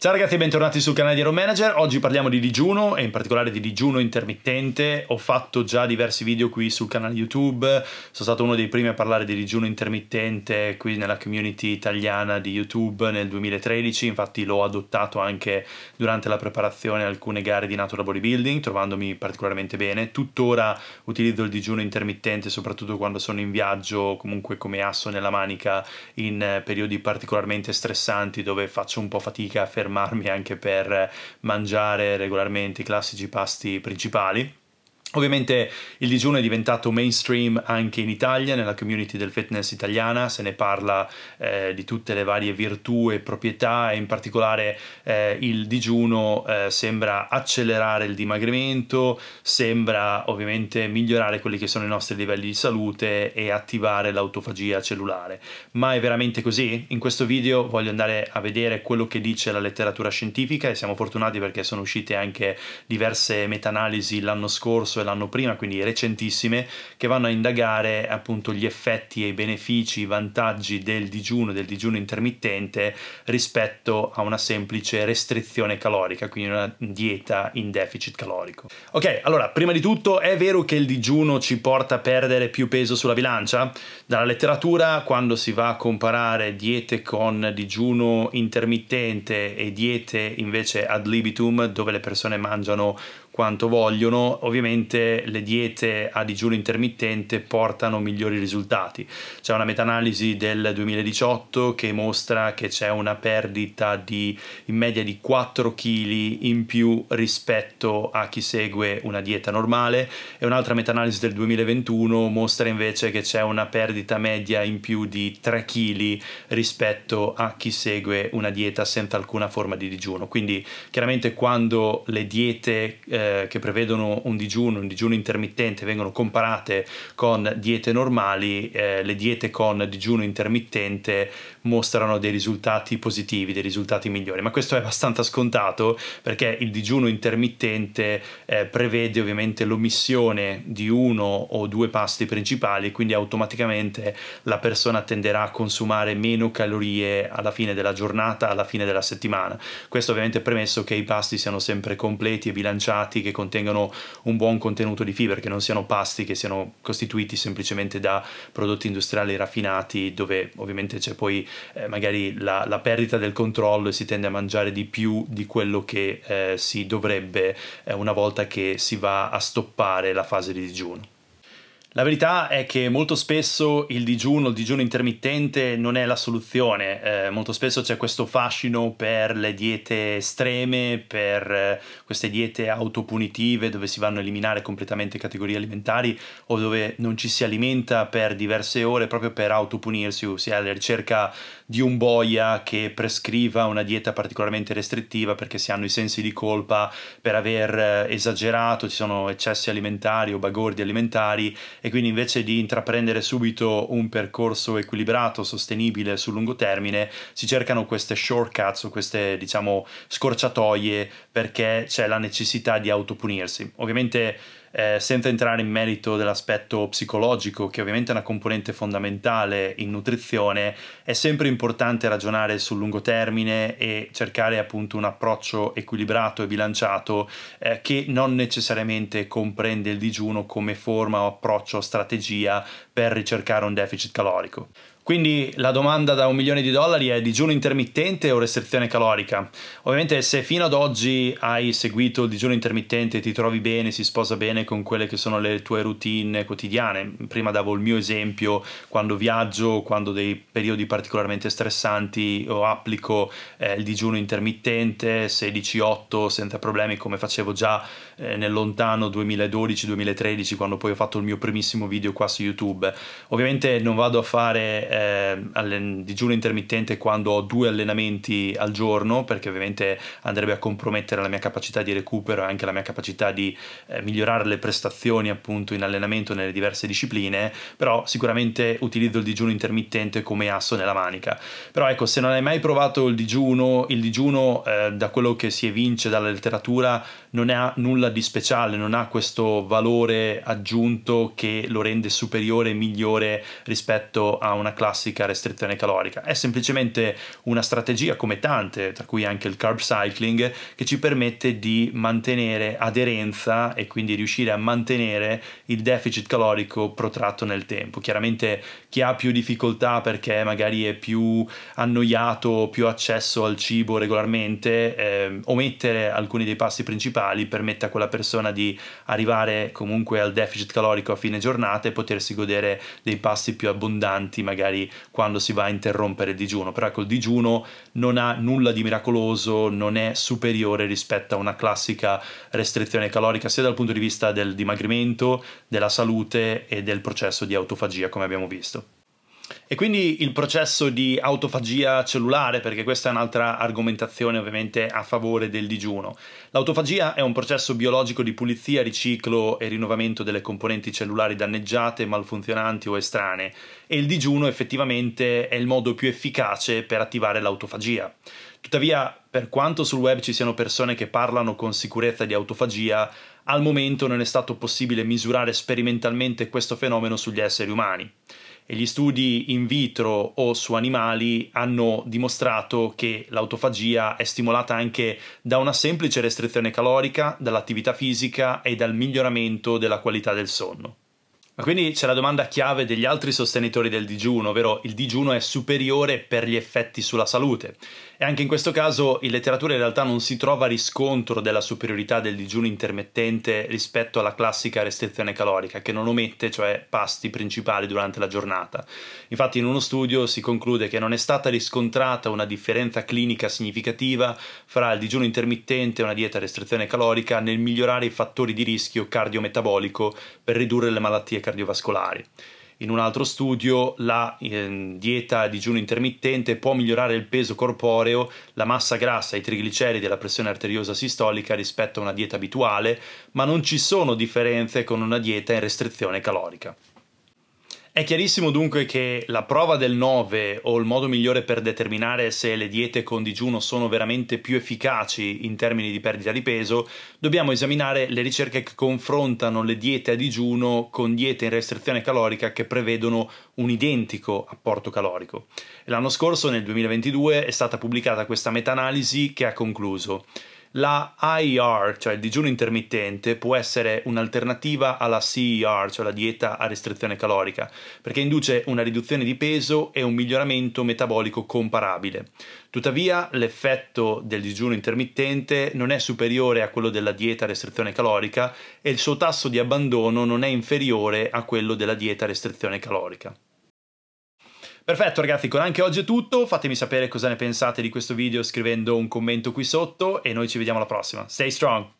Ciao ragazzi e bentornati sul canale di Hero Manager, oggi parliamo di digiuno e in particolare di digiuno intermittente, ho fatto già diversi video qui sul canale YouTube, sono stato uno dei primi a parlare di digiuno intermittente qui nella community italiana di YouTube nel 2013, infatti l'ho adottato anche durante la preparazione a alcune gare di natural bodybuilding, trovandomi particolarmente bene, tuttora utilizzo il digiuno intermittente soprattutto quando sono in viaggio, comunque come asso nella manica in periodi particolarmente stressanti dove faccio un po' fatica a fermare fermarmi anche per mangiare regolarmente i classici pasti principali. Ovviamente il digiuno è diventato mainstream anche in Italia, nella community del fitness italiana, se ne parla eh, di tutte le varie virtù e proprietà e in particolare eh, il digiuno eh, sembra accelerare il dimagrimento, sembra ovviamente migliorare quelli che sono i nostri livelli di salute e attivare l'autofagia cellulare. Ma è veramente così? In questo video voglio andare a vedere quello che dice la letteratura scientifica e siamo fortunati perché sono uscite anche diverse meta-analisi l'anno scorso e l'anno prima, quindi recentissime, che vanno a indagare appunto gli effetti e i benefici, i vantaggi del digiuno, del digiuno intermittente rispetto a una semplice restrizione calorica, quindi una dieta in deficit calorico. Ok, allora, prima di tutto è vero che il digiuno ci porta a perdere più peso sulla bilancia? Dalla letteratura, quando si va a comparare diete con digiuno intermittente e diete invece ad libitum, dove le persone mangiano quanto vogliono, ovviamente le diete a digiuno intermittente portano migliori risultati. C'è una meta-analisi del 2018 che mostra che c'è una perdita di in media di 4 kg in più rispetto a chi segue una dieta normale e un'altra meta-analisi del 2021 mostra invece che c'è una perdita media in più di 3 kg rispetto a chi segue una dieta senza alcuna forma di digiuno. Quindi chiaramente quando le diete eh, eh, che prevedono un digiuno, un digiuno intermittente, vengono comparate con diete normali, eh, le diete con digiuno intermittente mostrano dei risultati positivi, dei risultati migliori. Ma questo è abbastanza scontato perché il digiuno intermittente eh, prevede ovviamente l'omissione di uno o due pasti principali, quindi automaticamente la persona tenderà a consumare meno calorie alla fine della giornata, alla fine della settimana. Questo ovviamente premesso che i pasti siano sempre completi e bilanciati piatti che contengano un buon contenuto di fibre, che non siano pasti che siano costituiti semplicemente da prodotti industriali raffinati, dove ovviamente c'è poi eh, magari la, la, perdita del controllo e si tende a mangiare di più di quello che eh, si dovrebbe eh, una volta che si va a stoppare la fase di digiuno. La verità è che molto spesso il digiuno, il digiuno intermittente non è la soluzione, eh, molto spesso c'è questo fascino per le diete estreme, per eh, queste diete autopunitive dove si vanno a eliminare completamente categorie alimentari o dove non ci si alimenta per diverse ore proprio per autopunirsi, ossia alla ricerca di un boia che prescriva una dieta particolarmente restrittiva perché si hanno i sensi di colpa per aver eh, esagerato, ci sono eccessi alimentari o bagordi alimentari quindi invece di intraprendere subito un percorso equilibrato, sostenibile sul lungo termine, si cercano queste shortcuts o queste diciamo scorciatoie perché c'è la necessità di autopunirsi. Ovviamente eh, senza entrare in merito dell'aspetto psicologico, che ovviamente è una componente fondamentale in nutrizione, è sempre importante ragionare sul lungo termine e cercare appunto un approccio equilibrato e bilanciato eh, che non necessariamente comprende il digiuno come forma o approccio o strategia per ricercare un deficit calorico. Quindi la domanda da un milione di dollari è digiuno intermittente o restrizione calorica? Ovviamente se fino ad oggi hai seguito il digiuno intermittente, ti trovi bene, si sposa bene con quelle che sono le tue routine quotidiane. Prima davo il mio esempio, quando viaggio, quando dei periodi particolarmente stressanti o applico eh, il digiuno intermittente 16-8 senza problemi come facevo già eh, nel lontano 2012-2013 quando poi ho fatto il mio primissimo video qua su YouTube. Ovviamente non vado a fare eh, digiuno intermittente quando ho due allenamenti al giorno, perché ovviamente andrebbe a compromettere la mia capacità di recupero e anche la mia capacità di eh, migliorare le prestazioni appunto in allenamento nelle diverse discipline, però sicuramente utilizzo il digiuno intermittente come asso nella manica. Però ecco, se non hai mai provato il digiuno, il digiuno eh, da quello che si evince dalla letteratura non ha nulla di speciale, non ha questo valore aggiunto che lo rende superiore migliore rispetto a una classica restrizione calorica. È semplicemente una strategia come tante, tra cui anche il carb cycling, che ci permette di mantenere aderenza e quindi riuscire a mantenere il deficit calorico protratto nel tempo. Chiaramente chi ha più difficoltà perché magari è più annoiato, più accesso al cibo regolarmente, eh, omettere alcuni dei passi principali permette a quella persona di arrivare comunque al deficit calorico a fine giornata e potersi godere dei passi più abbondanti magari quando si va a interrompere il digiuno. Però ecco, il digiuno non ha nulla di miracoloso, non è superiore rispetto a una classica restrizione calorica sia dal punto di vista del dimagrimento, della salute e del processo di autofagia come abbiamo visto. E quindi il processo di autofagia cellulare, perché questa è un'altra argomentazione ovviamente a favore del digiuno. L'autofagia è un processo biologico di pulizia, riciclo e rinnovamento delle componenti cellulari danneggiate, malfunzionanti o estranee e il digiuno effettivamente è il modo più efficace per attivare l'autofagia. Tuttavia, per quanto sul web ci siano persone che parlano con sicurezza di autofagia, al momento non è stato possibile misurare sperimentalmente questo fenomeno sugli esseri umani e gli studi in vitro o su animali hanno dimostrato che l'autofagia è stimolata anche da una semplice restrizione calorica, dall'attività fisica e dal miglioramento della qualità del sonno. Ma quindi c'è la domanda chiave degli altri sostenitori del digiuno, ovvero il digiuno è superiore per gli effetti sulla salute. E anche in questo caso in letteratura in realtà non si trova riscontro della superiorità del digiuno intermittente rispetto alla classica restrizione calorica, che non omette cioè pasti principali durante la giornata. Infatti in uno studio si conclude che non è stata riscontrata una differenza clinica significativa fra il digiuno intermittente e una dieta a restrizione calorica nel migliorare i fattori di rischio cardiometabolico per ridurre le malattie cardiovascolari. In un altro studio la eh, dieta a digiuno intermittente può migliorare il peso corporeo, la massa grassa, i trigliceridi e la pressione arteriosa sistolica rispetto a una dieta abituale, ma non ci sono differenze con una dieta in restrizione calorica. È chiarissimo dunque che la prova del 9 o il modo migliore per determinare se le diete con digiuno sono veramente più efficaci in termini di perdita di peso, dobbiamo esaminare le ricerche che confrontano le diete a digiuno con diete in restrizione calorica che prevedono un identico apporto calorico. L'anno scorso, nel 2022, è stata pubblicata questa meta-analisi che ha concluso la IER, cioè il digiuno intermittente, può essere un'alternativa alla CER, cioè la dieta a restrizione calorica, perché induce una riduzione di peso e un miglioramento metabolico comparabile. Tuttavia, l'effetto del digiuno intermittente non è superiore a quello della dieta a restrizione calorica e il suo tasso di abbandono non è inferiore a quello della dieta a restrizione calorica. Perfetto ragazzi, con anche oggi è tutto, fatemi sapere cosa ne pensate di questo video scrivendo un commento qui sotto e noi ci vediamo alla prossima. Stay strong!